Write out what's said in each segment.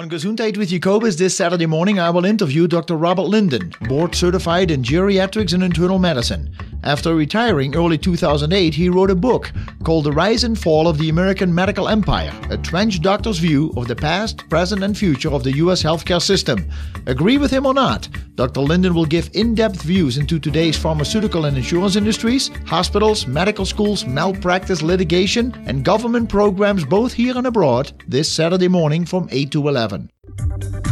On Gesundheit with Jacobus this Saturday morning, I will interview Dr. Robert Linden, board certified in geriatrics and internal medicine. After retiring early 2008, he wrote a book called The Rise and Fall of the American Medical Empire, a trench doctor's view of the past, present, and future of the U.S. healthcare system. Agree with him or not, Dr. Linden will give in depth views into today's pharmaceutical and insurance industries, hospitals, medical schools, malpractice litigation, and government programs both here and abroad this Saturday morning from 8 to 11. Welcome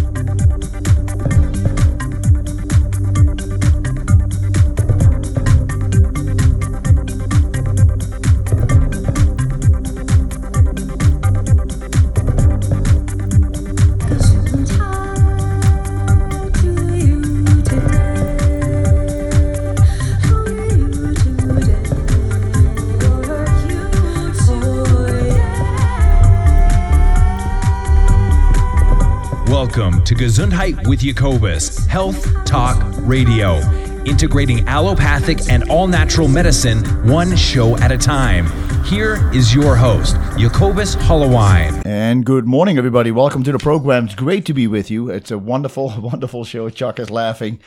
to Gesundheit with Jacobus, Health Talk Radio, integrating allopathic and all natural medicine one show at a time. Here is your host, Jacobus Hollowine. And good morning, everybody. Welcome to the program. It's great to be with you. It's a wonderful, wonderful show. Chuck is laughing.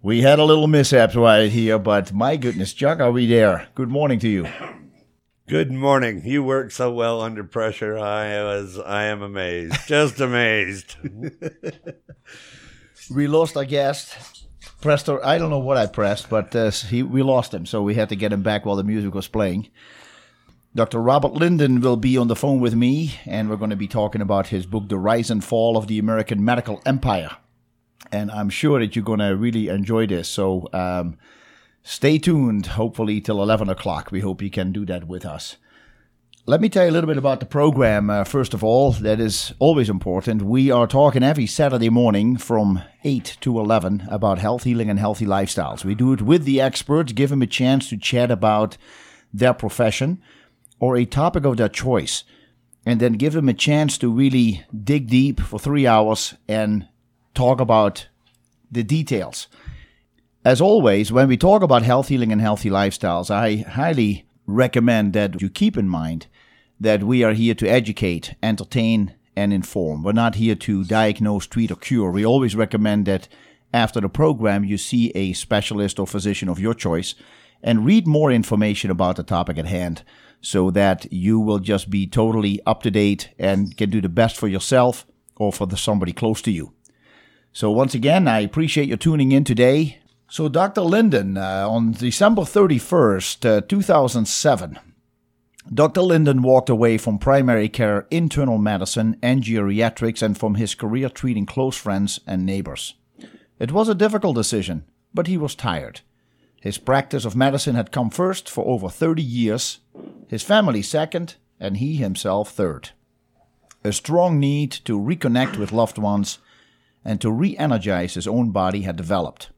We had a little mishap right here, but my goodness, Chuck, are we there? Good morning to you. Good morning. You work so well under pressure. I was I am amazed. Just amazed. we lost our guest. Pressed I don't know what I pressed, but uh, he, we lost him, so we had to get him back while the music was playing. Dr. Robert Linden will be on the phone with me, and we're going to be talking about his book, The Rise and Fall of the American Medical Empire. And I'm sure that you're going to really enjoy this. So, um, Stay tuned, hopefully, till 11 o'clock. We hope you can do that with us. Let me tell you a little bit about the program. Uh, first of all, that is always important. We are talking every Saturday morning from 8 to 11 about health, healing, and healthy lifestyles. We do it with the experts, give them a chance to chat about their profession or a topic of their choice, and then give them a chance to really dig deep for three hours and talk about the details. As always, when we talk about health healing and healthy lifestyles, I highly recommend that you keep in mind that we are here to educate, entertain, and inform. We're not here to diagnose, treat, or cure. We always recommend that after the program you see a specialist or physician of your choice and read more information about the topic at hand so that you will just be totally up to date and can do the best for yourself or for the, somebody close to you. So, once again, I appreciate you tuning in today. So, Dr. Linden, uh, on December 31st, uh, 2007, Dr. Linden walked away from primary care, internal medicine, and geriatrics and from his career treating close friends and neighbors. It was a difficult decision, but he was tired. His practice of medicine had come first for over 30 years, his family second, and he himself third. A strong need to reconnect with loved ones and to re energize his own body had developed.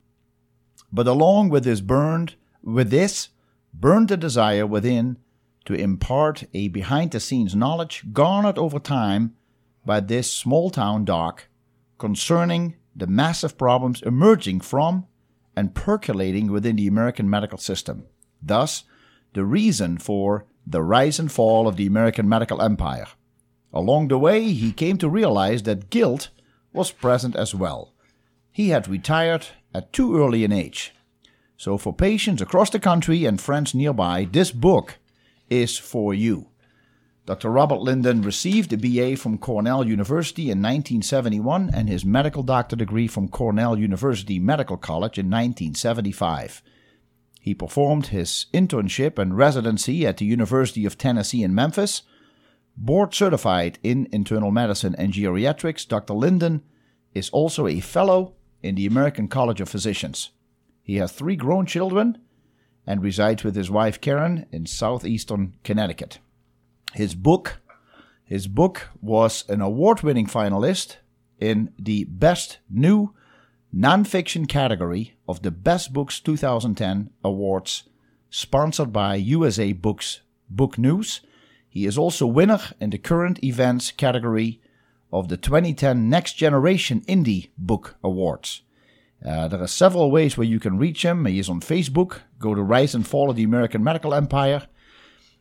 But along with this burned with this burned the desire within to impart a behind the scenes knowledge garnered over time by this small town doc concerning the massive problems emerging from and percolating within the American medical system. Thus, the reason for the rise and fall of the American medical empire. Along the way, he came to realize that guilt was present as well. He had retired at too early an age. So, for patients across the country and friends nearby, this book is for you. Dr. Robert Linden received a BA from Cornell University in 1971 and his medical doctor degree from Cornell University Medical College in 1975. He performed his internship and residency at the University of Tennessee in Memphis. Board certified in internal medicine and geriatrics, Dr. Linden is also a fellow in the American College of Physicians. He has three grown children and resides with his wife Karen in southeastern Connecticut. His book, his book was an award-winning finalist in the Best New Nonfiction category of the Best Books 2010 awards, sponsored by USA Books Book News. He is also winner in the Current Events category of the 2010 Next Generation Indie Book Awards. Uh, there are several ways where you can reach him. He is on Facebook. Go to Rise and Fall of the American Medical Empire.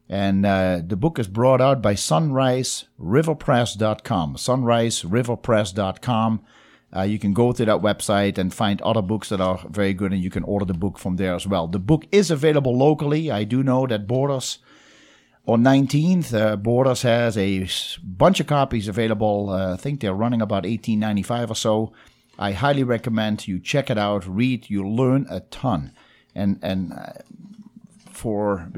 And uh, the book is brought out by sunriseriverpress.com. Sunriseriverpress.com. Uh, you can go to that website and find other books that are very good, and you can order the book from there as well. The book is available locally. I do know that Borders on 19th, uh, Borders has a bunch of copies available. Uh, I think they're running about 18.95 or so. I highly recommend you check it out, read, you'll learn a ton. And and uh, for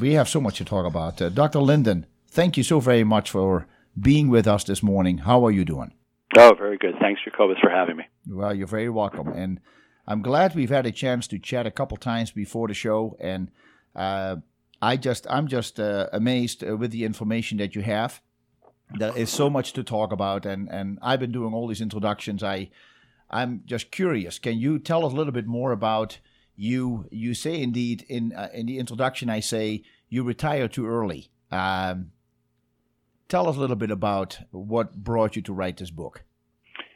we have so much to talk about. Uh, Dr. Linden, thank you so very much for being with us this morning. How are you doing? Oh, very good. Thanks, Jacobus, for having me. Well, you're very welcome. And I'm glad we've had a chance to chat a couple times before the show. And uh, I just, I'm just uh, amazed uh, with the information that you have. There is so much to talk about, and and I've been doing all these introductions. I, I'm just curious. Can you tell us a little bit more about you? You say indeed in uh, in the introduction, I say you retired too early. Um, tell us a little bit about what brought you to write this book.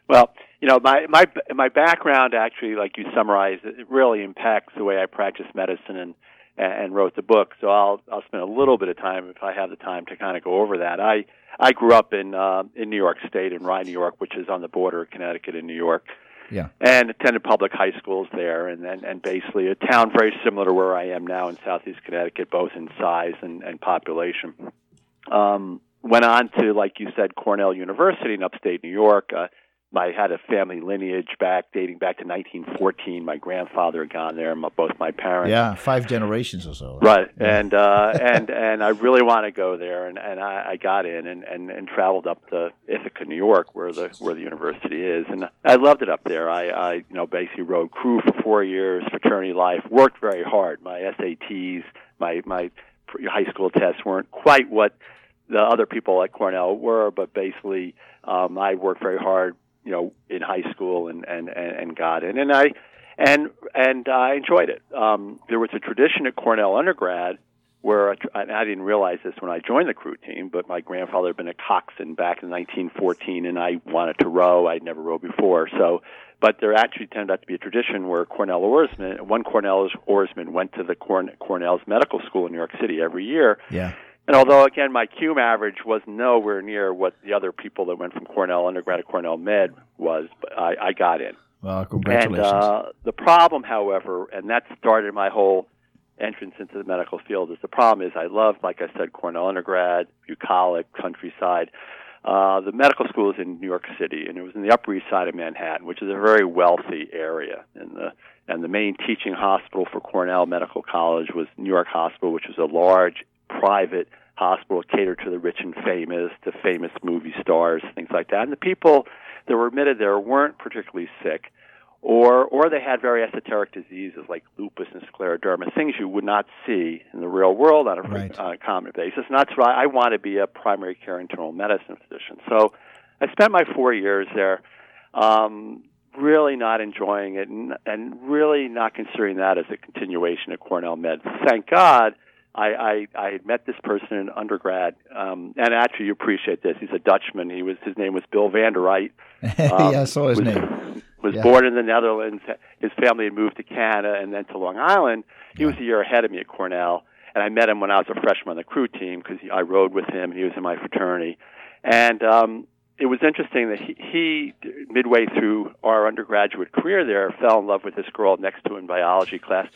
Well, you know, my my my background actually, like you summarized, it really impacts the way I practice medicine and and wrote the book. So I'll I'll spend a little bit of time if I have the time to kind of go over that. I I grew up in uh, in New York State in Rye, New York, which is on the border of Connecticut and New York. Yeah. And attended public high schools there, and, and and basically a town very similar to where I am now in Southeast Connecticut, both in size and, and population. Um, went on to, like you said, Cornell University in upstate New York. Uh, I had a family lineage back dating back to 1914. My grandfather had gone there, my, both my parents. Yeah, five generations or so. Right, yeah. and uh, and and I really want to go there, and and I, I got in and, and and traveled up to Ithaca, New York, where the where the university is, and I loved it up there. I I you know basically rode crew for four years, fraternity life, worked very hard. My SATs, my my high school tests weren't quite what the other people at Cornell were, but basically um, I worked very hard, you know, in high school and and and, got in, and I and and I enjoyed it. Um, there was a tradition at Cornell undergrad where I, I didn't realize this when I joined the crew team, but my grandfather had been a coxswain back in 1914, and I wanted to row. I'd never rowed before, so. But there actually turned out to be a tradition where Cornell oarsmen, one Cornell oarsman, went to the Corn, Cornell's medical school in New York City every year. Yeah and although again my cum average was nowhere near what the other people that went from Cornell undergrad to Cornell Med was, I, I got in. Well, congratulations. And uh, the problem, however, and that started my whole entrance into the medical field, is the problem is I loved, like I said, Cornell undergrad, bucolic, countryside. Uh, the medical school is in New York City, and it was in the Upper East Side of Manhattan, which is a very wealthy area. And the and the main teaching hospital for Cornell Medical College was New York Hospital, which was a large private hospital catered to the rich and famous, to famous movie stars, things like that. And the people that were admitted there weren't particularly sick, or or they had very esoteric diseases like lupus and scleroderma, things you would not see in the real world on a, right. a common basis. And that's why I want to be a primary care internal medicine physician. So I spent my four years there. Um, really not enjoying it and, and really not considering that as a continuation at Cornell Med. Thank God I, I, I met this person in undergrad, um, and actually you appreciate this. He's a Dutchman. He was his name was Bill van der Wright. Um, yeah, I saw his was, name. Was yeah. born in the Netherlands. His family had moved to Canada and then to Long Island. He yeah. was a year ahead of me at Cornell, and I met him when I was a freshman on the crew team because I rode with him. and He was in my fraternity, and um, it was interesting that he, he, midway through our undergraduate career there, fell in love with this girl next to him in biology class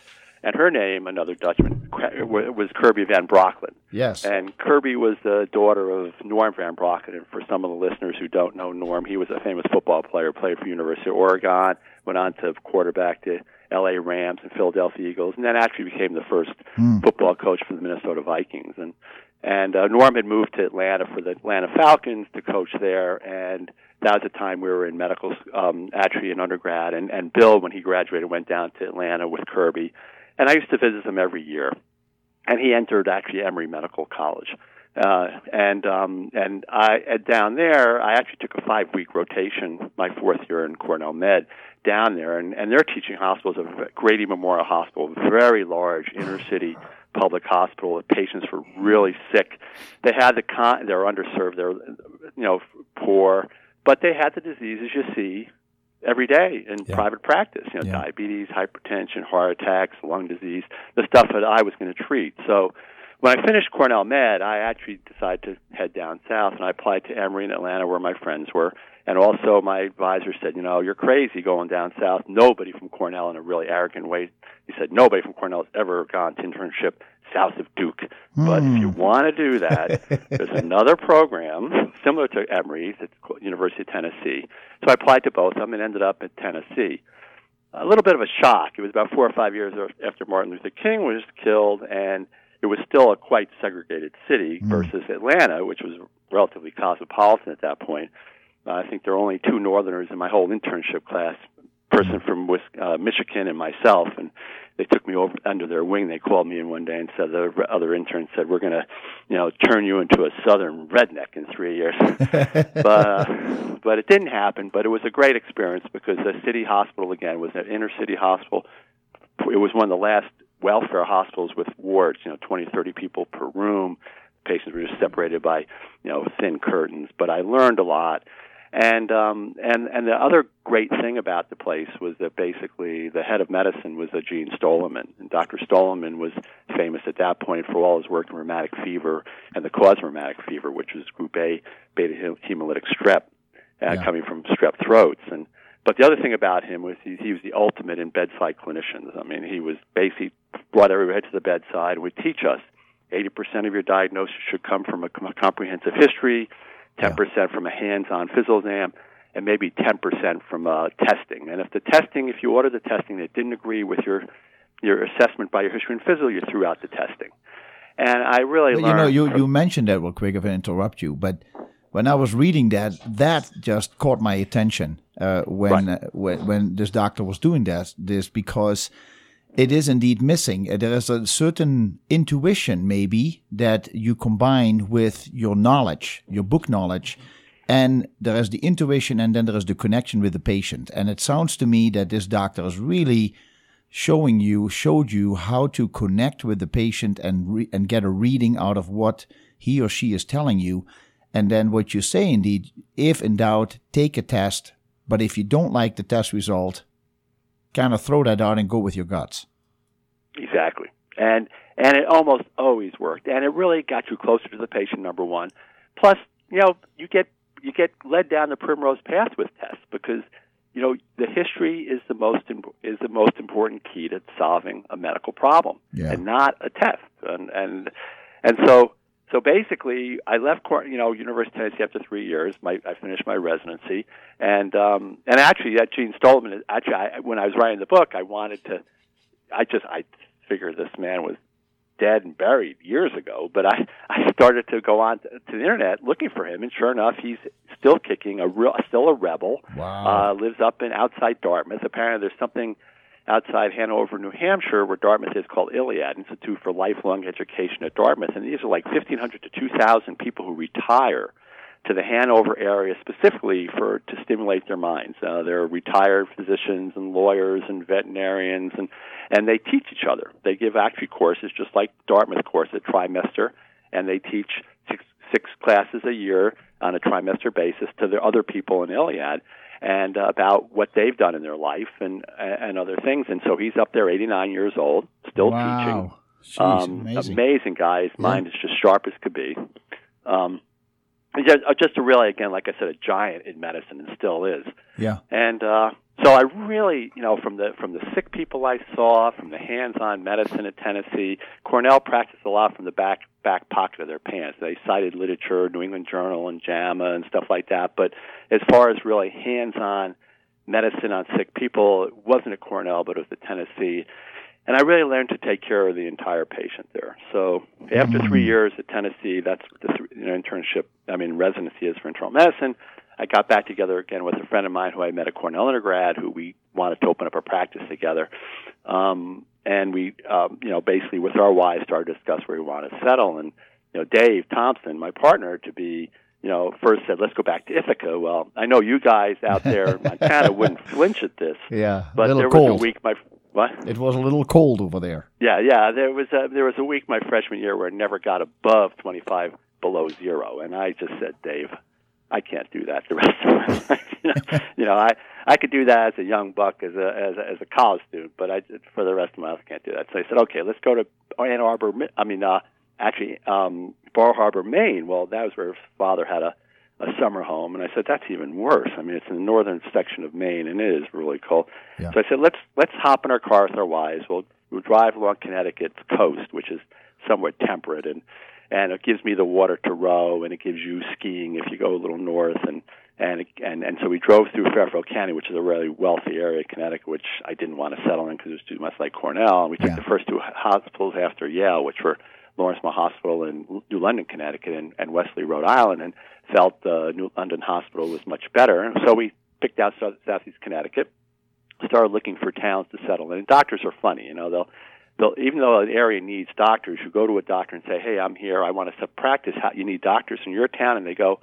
and her name, another Dutchman, was Kirby Van Brocklin. Yes. And Kirby was the daughter of Norm Van Brocklin. And for some of the listeners who don't know Norm, he was a famous football player, played for University of Oregon, went on to quarterback the L.A. Rams and Philadelphia Eagles, and then actually became the first mm. football coach for the Minnesota Vikings. And and uh, Norm had moved to Atlanta for the Atlanta Falcons to coach there, and that was the time we were in medical, um, actually in undergrad. And, and Bill, when he graduated, went down to Atlanta with Kirby and I used to visit him every year. And he entered actually Emory Medical College. Uh, and um, and I down there, I actually took a five week rotation my fourth year in Cornell Med down there, and, and their teaching hospital is a Grady Memorial Hospital, very large inner city public hospital. The patients were really sick. They had the con- they're underserved, they're you know poor, but they had the diseases you see every day in yeah. private practice. You know, yeah. diabetes, hypertension, heart attacks, lung disease, the stuff that I was going to treat. So when I finished Cornell Med, I actually decided to head down south, and I applied to Emory in Atlanta, where my friends were. And also, my advisor said, "You know, you're crazy going down south. Nobody from Cornell, in a really arrogant way, he said, nobody from Cornell has ever gone to internship south of Duke. But if you want to do that, there's another program similar to Emory's at University of Tennessee. So I applied to both of them and ended up at Tennessee. A little bit of a shock. It was about four or five years after Martin Luther King was killed, and it was still a quite segregated city versus Atlanta, which was relatively cosmopolitan at that point. Uh, I think there were only two Northerners in my whole internship class, person from uh, Michigan and myself, and they took me over under their wing. They called me in one day and said the other intern said we're going to, you know, turn you into a southern redneck in three years. but uh, but it didn't happen. But it was a great experience because the city hospital again was an inner city hospital. It was one of the last welfare hospitals with wards, you know, 20, 30 people per room. Patients were just separated by, you know, thin curtains. But I learned a lot and um, and and the other great thing about the place was that basically the head of medicine was a Gene Stollerman, and Dr. Stollerman was famous at that point for all his work in rheumatic fever and the cause of rheumatic fever, which was Group A beta hemolytic strep, uh, yeah. coming from strep throats. And but the other thing about him was he, he was the ultimate in bedside clinicians. I mean, he was basically brought everybody to the bedside and would teach us 80% of your diagnosis should come from a, a comprehensive history 10% yeah. from a hands-on physical exam, and maybe 10% from uh, testing. And if the testing, if you order the testing that didn't agree with your your assessment by your history and physical, you threw out the testing. And I really but, learned. You know, you, you mentioned that real quick if I interrupt you, but when I was reading that, that just caught my attention uh, when, right. uh, when when this doctor was doing that. This because it is indeed missing. There is a certain intuition, maybe, that you combine with your knowledge, your book knowledge, and there is the intuition, and then there is the connection with the patient. And it sounds to me that this doctor is really showing you, showed you how to connect with the patient and re- and get a reading out of what he or she is telling you. And then what you say, indeed, if in doubt, take a test. But if you don't like the test result, kind of throw that out and go with your guts. Exactly. And and it almost always worked. And it really got you closer to the patient number 1. Plus, you know, you get you get led down the primrose path with tests because you know the history is the most is the most important key to solving a medical problem yeah. and not a test and and and so so basically, I left, you know, University of Tennessee after three years. My, I finished my residency, and um, and actually, that Gene Stollerman. Actually, I, when I was writing the book, I wanted to. I just I figured this man was dead and buried years ago. But I I started to go on to, to the internet looking for him, and sure enough, he's still kicking. A real, still a rebel. Wow. Uh, lives up in outside Dartmouth. Apparently, there's something outside Hanover, New Hampshire, where Dartmouth is called ILEAD Institute for Lifelong Education at Dartmouth. And these are like 1,500 to 2,000 people who retire to the Hanover area specifically for to stimulate their minds. Uh, they're retired physicians and lawyers and veterinarians, and and they teach each other. They give actually courses just like Dartmouth course, a trimester, and they teach six, six classes a year on a trimester basis to the other people in ILEAD and uh, about what they've done in their life and and other things. And so he's up there, 89 years old, still wow. teaching. Jeez, um, amazing. amazing guy. His yeah. mind is just sharp as could be. Um, just, uh, just a really, again, like I said, a giant in medicine, and still is. Yeah. And uh, so I really, you know, from the from the sick people I saw, from the hands-on medicine at Tennessee, Cornell practiced a lot from the back back pocket of their pants. They cited literature, New England Journal and JAMA and stuff like that. But as far as really hands-on medicine on sick people, it wasn't at Cornell, but it was at Tennessee. And I really learned to take care of the entire patient there. So after three mm. years at Tennessee, that's the you know, internship, I mean residency is for internal medicine. I got back together again with a friend of mine who I met at Cornell undergrad, who we wanted to open up a practice together. Um, and we, um, you know, basically with our wives started to discuss where we want to settle. And you know, Dave Thompson, my partner, to be, you know, first said, "Let's go back to Ithaca." Well, I know you guys out there in Montana wouldn't flinch at this. Yeah, but there cold. was a week my what? It was a little cold over there. Yeah, yeah. There was a, there was a week my freshman year where it never got above 25 below zero, and I just said, Dave, I can't do that the rest of my life. you, know, you know, I I could do that as a young buck, as a as a, as a college student, but I for the rest of my life I can't do that. So I said, okay, let's go to Ann Arbor. I mean, uh, actually um, Bar Harbor, Maine. Well, that was where his father had a a summer home, and I said that's even worse. I mean, it's in the northern section of Maine, and it is really cold. Yeah. So I said let's let's hop in our car with our wives. We'll we'll drive along Connecticut's coast, which is somewhat temperate, and and it gives me the water to row, and it gives you skiing if you go a little north, and and and and so we drove through Fairfield County, which is a really wealthy area of Connecticut, which I didn't want to settle in because it was too much like Cornell. And we took Yeah. the first two hospitals after Yale, which were Lawrence Mill Hospital in New London, Connecticut, and, and Westerly, Rhode Island, and felt uh, New London Hospital was much better. And so we picked out South, Southeast Connecticut, started looking for towns to settle in. And doctors are funny, you know. They'll even though an area needs doctors, you go to a doctor and say, "Hey, I'm here. I want to practice. How you need doctors in your town?" And they go,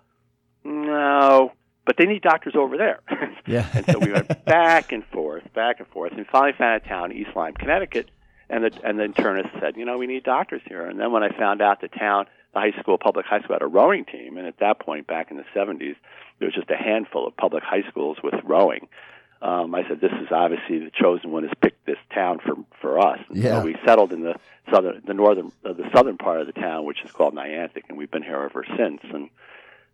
"No." But they need doctors over there. Yeah. and so we went back and forth, back and forth, and finally found a town, East Lyme, Connecticut, and the and the internist said, you know, we need doctors here. And then when I found out the town, the high school, public high school, had a rowing team, and at that point, back in the '70s, there was just a handful of public high schools with rowing. Um, I said, this is obviously the chosen one has picked this town for for us. And Yeah. So we settled in the southern, the northern, uh, the southern part of the town, which is called Niantic, and we've been here ever since. And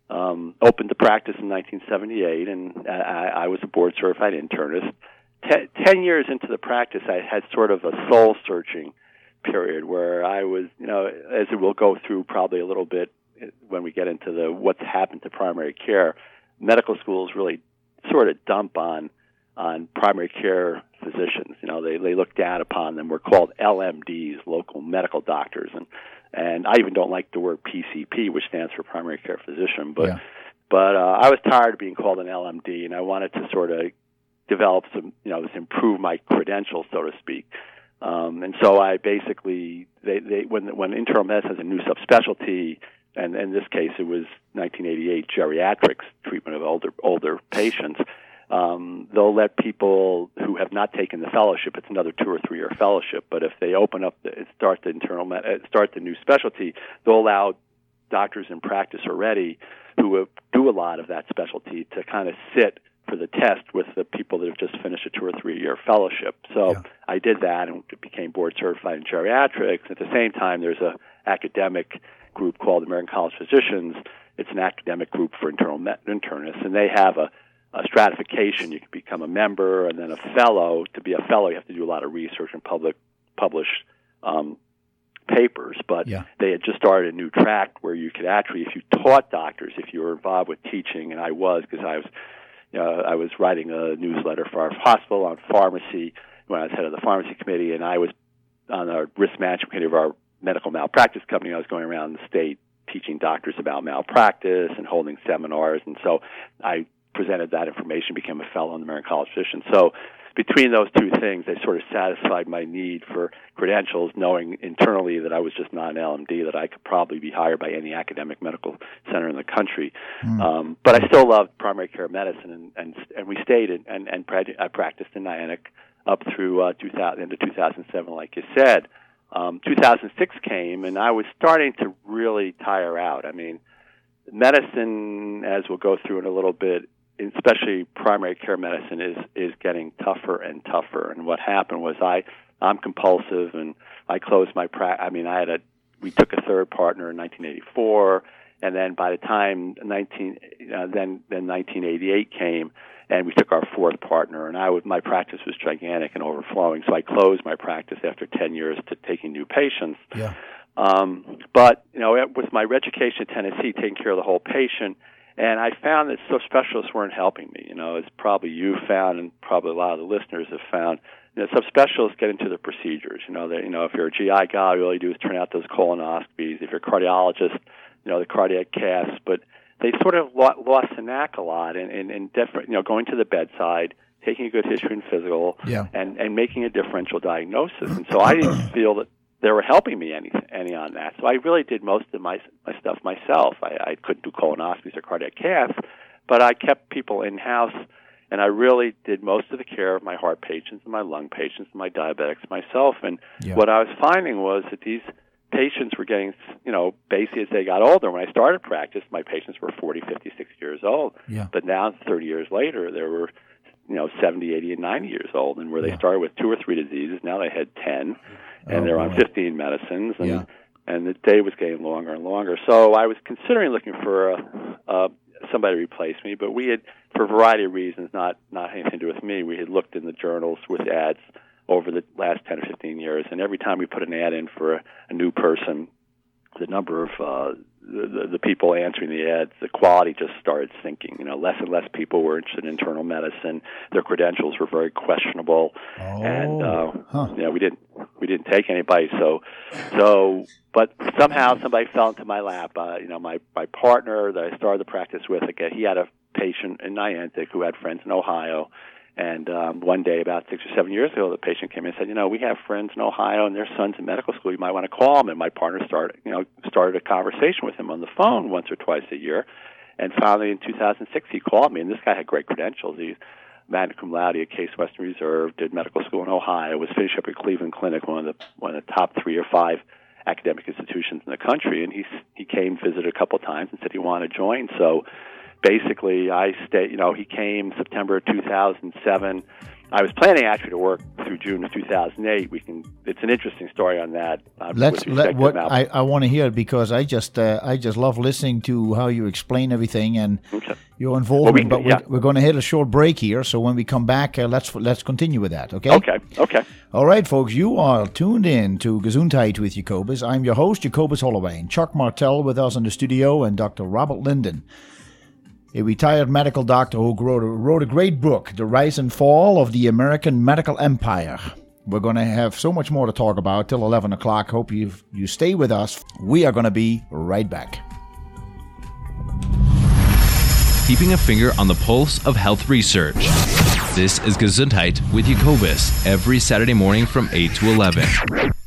um, opened the practice in 1978, and I, I was a board certified internist. Ten, ten years into the practice, I had sort of a soul searching period where I was, you know, as it will go through probably a little bit when we get into the what's happened to primary care. Medical schools really sort of dump on on primary care physicians. You know, they they look down upon them. We're called LMDs, local medical doctors, and and I even don't like the word PCP, which stands for primary care physician. But Yeah. but uh, I was tired of being called an LMD, and I wanted to sort of develop some, you know, improve my credentials, so to speak. Um, and so I basically, they, they when when internal medicine has a new subspecialty, and in this case it was 1988 geriatrics treatment of older older patients. Um, they'll let people who have not taken the fellowship. It's another two or three year fellowship. But if they open up, the, start the internal, med- start the new specialty, they'll allow doctors in practice already who have, do a lot of that specialty to kind of sit for the test with the people that have just finished a two or three year fellowship. So Yeah. I did that and became board certified in geriatrics. At the same time, there's a academic group called American College of Physicians. It's an academic group for internal med- internists, and they have a, a stratification. You can become a member and then a fellow. To be a fellow, you have to do a lot of research and public publish um, papers. But Yeah. they had just started a new track where you could actually, if you taught doctors, if you were involved with teaching, and I was because I was, uh, I was writing a newsletter for our hospital on pharmacy when I was head of the pharmacy committee, and I was on our risk management committee of our medical malpractice company. I was going around the state teaching doctors about malpractice and holding seminars, and so I presented that information, became a fellow in the American College of Physicians. So between those two things, they sort of satisfied my need for credentials, knowing internally that I was just not an LMD, that I could probably be hired by any academic medical center in the country. Um, but I still loved primary care medicine, and and, and we stayed in, and and pra- I practiced in Niantic up through uh, 2000 into 2007, like you said. Um, 2006 came, and I was starting to really tire out. I mean, medicine, as we'll go through in a little bit, especially primary care medicine, is is getting tougher and tougher. And what happened was I I'm compulsive, and I closed my pra- I mean, I had a we took a third partner in 1984, and then by the time 19 uh, then then 1988 came, and we took our fourth partner, and I was my practice was gigantic and overflowing, so I closed my practice after 10 years to taking new patients. Yeah. Um, but you know, with my education in Tennessee, taking care of the whole patient, and I found that so specialists weren't helping me. You know, as probably you found, and probably a lot of the listeners have found. You know, subspecialists get into the procedures. You know, that you know, if you're a GI guy, all you really do is turn out those colonoscopies. If you're a cardiologist, you know, the cardiac caths. But they sort of lo- lost the knack a lot, and in, in, in different, you know, going to the bedside, taking a good history and physical, Yeah. and and making a differential diagnosis. And so I didn't feel that they were helping me any any on that. So I really did most of my my stuff myself. I, I couldn't do colonoscopies or cardiac caths, but I kept people in house, and I really did most of the care of my heart patients and my lung patients and my diabetics myself. And Yeah. what I was finding was that these patients were getting, you know, basically as they got older. When I started practice, my patients were 40, 50, 60 years old. Yeah. But now, 30 years later, there were you know 70 80 and 90 years old and where they started with two or three diseases now they had 10 and Oh, they're on boy. 15 medicines and Yeah. and the day was getting longer and longer. So I was considering looking for a, a, somebody to replace me, but we had, for a variety of reasons, not not anything to do with me. We had looked in the journals with ads over the last 10 or 15 years, and every time we put an ad in for a, a new person, the number of uh, the, the people answering the ads, the quality just started sinking. You know, less and less people were interested in internal medicine. Their credentials were very questionable, Oh, and uh, huh. you know, we didn't we didn't take anybody. So, so, but somehow somebody fell into my lap. Uh, you know, my my partner that I started the practice with, again, he had a patient in Niantic who had friends in Ohio. And um, one day, about six or seven years ago, the patient came in and said, "You know, we have friends in Ohio, and their son's in medical school. You might want to call them." And my partner started, you know, started a conversation with him on the phone once or twice a year. And finally, in 2006, he called me, and this guy had great credentials. He's magna cum laude at Case Western Reserve, did medical school in Ohio, was finished up at Cleveland Clinic, one of the one of the top three or five academic institutions in the country. And he he came, visited a couple times, and said he wanted to join. So basically, I stayed. You know, he came September 2007. I was planning actually to work through June of 2008. We can. It's an interesting story on that. Uh, Let's let what I, I want to hear it because I just uh, I just love listening to how you explain everything and Okay. your involvement. Well, we- but yeah. we're, we're going to hit a short break here, so when we come back, uh, let's let's continue with that. Okay. Okay. Okay. All right, folks, you are tuned in to Gesundheit with Jacobus. I'm your host, Jacobus Holloway, and Chuck Martell with us in the studio, and Dr. Robert Linden, a retired medical doctor who wrote wrote a great book, The Rise and Fall of the American Medical Empire. We're going to have so much more to talk about till 11 o'clock. Hope you you stay with us. We are going to be right back. keeping a finger on the pulse of health research. This is Gesundheit with Jacobus every Saturday morning from 8 to 11.